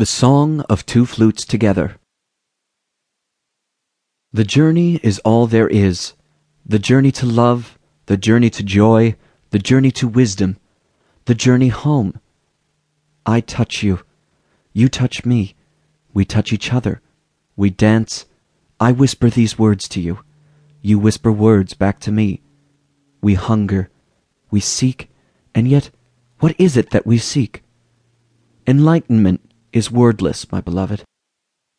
The Song of Two Flutes Together. The journey is all there is the journey to love, the journey to joy, the journey to wisdom, the journey home. I touch you, you touch me, we touch each other, we dance. I whisper these words to you, you whisper words back to me. We hunger, we seek, and yet what is it that we seek? Enlightenment is wordless, my beloved,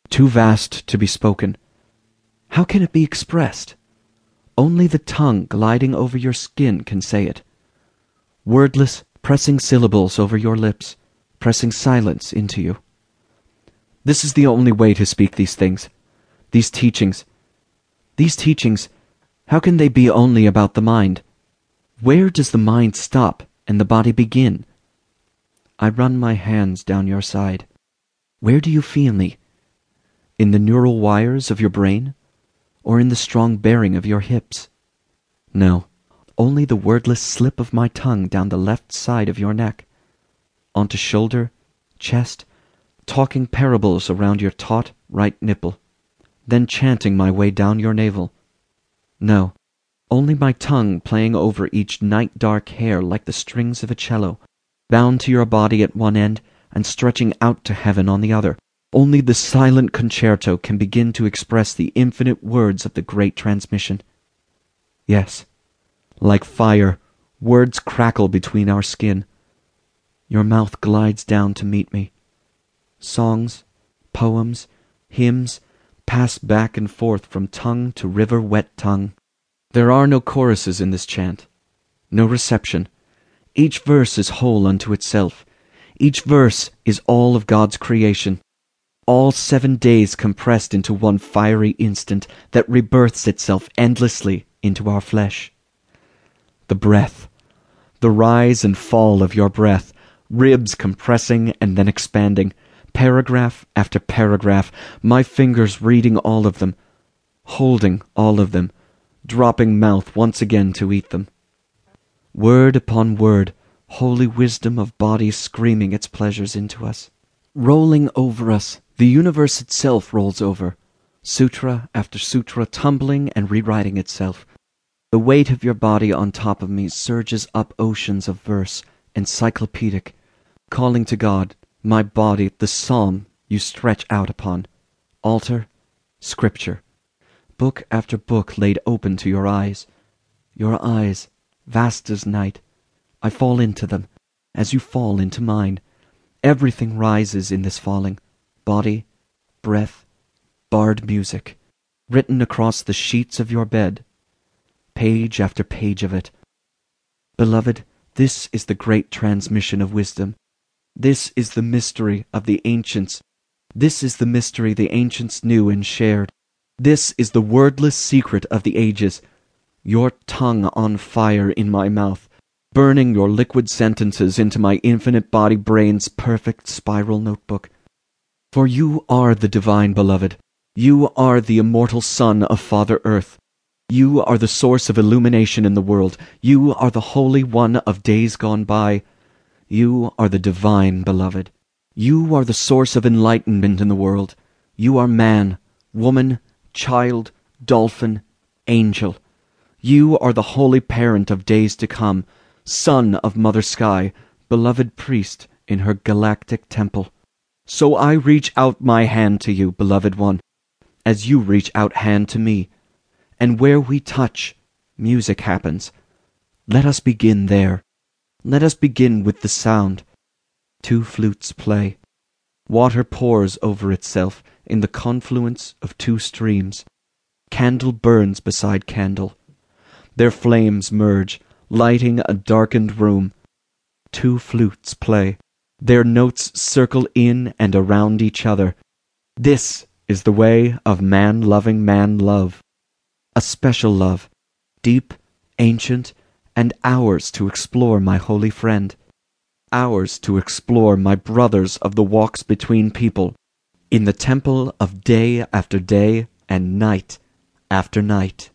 too vast to be spoken. How can it be expressed? Only the tongue gliding over your skin can say it. Wordless, pressing syllables over your lips, pressing silence into you. This is the only way to speak these things, these teachings. These teachings, how can they be only about the mind? Where does the mind stop and the body begin? I run my hands down your side. Where do you feel me? In the neural wires of your brain? Or in the strong bearing of your hips? No, only the wordless slip of my tongue down the left side of your neck, onto shoulder, chest, talking parables around your taut right nipple, then chanting my way down your navel. No, only my tongue playing over each night dark hair like the strings of a cello, bound to your body at one end and stretching out to heaven on the other. Only the silent concerto can begin to express the infinite words of the great transmission. Yes, like fire, words crackle between our skin. Your mouth glides down to meet me. Songs, poems, hymns pass back and forth from tongue to river wet tongue. There are no choruses in this chant, no reception. Each verse is whole unto itself each verse is all of God's creation, all seven days compressed into one fiery instant that rebirths itself endlessly into our flesh. The breath, the rise and fall of your breath, ribs compressing and then expanding, paragraph after paragraph, my fingers reading all of them, holding all of them, dropping mouth once again to eat them. Word upon word, holy wisdom of body screaming its pleasures into us. Rolling over us, the universe itself rolls over, sutra after sutra tumbling and rewriting itself. The weight of your body on top of me surges up oceans of verse, encyclopedic, calling to God, my body, the psalm you stretch out upon, altar, scripture, book after book laid open to your eyes, your eyes, vast as night, I fall into them, as you fall into mine. Everything rises in this falling body, breath, barred music, written across the sheets of your bed, page after page of it. Beloved, this is the great transmission of wisdom. This is the mystery of the ancients. This is the mystery the ancients knew and shared. This is the wordless secret of the ages. Your tongue on fire in my mouth, burning your liquid sentences into my infinite body brain's perfect spiral notebook. For you are the divine beloved. You are the immortal Son of Father Earth. You are the source of illumination in the world. You are the Holy One of days gone by. You are the divine beloved. You are the source of enlightenment in the world. You are man, woman, child, dolphin, angel. You are the holy parent of days to come son of Mother Sky, beloved priest in her galactic temple. So I reach out my hand to you, beloved one, as you reach out hand to me. And where we touch, music happens. Let us begin there. Let us begin with the sound. Two flutes play. Water pours over itself in the confluence of two streams. Candle burns beside candle. Their flames merge lighting a darkened room. Two flutes play. Their notes circle in and around each other. This is the way of man loving man love. A special love, deep, ancient, and ours to explore, my holy friend. Ours to explore, my brothers of the walks between people, in the temple of day after day and night after night.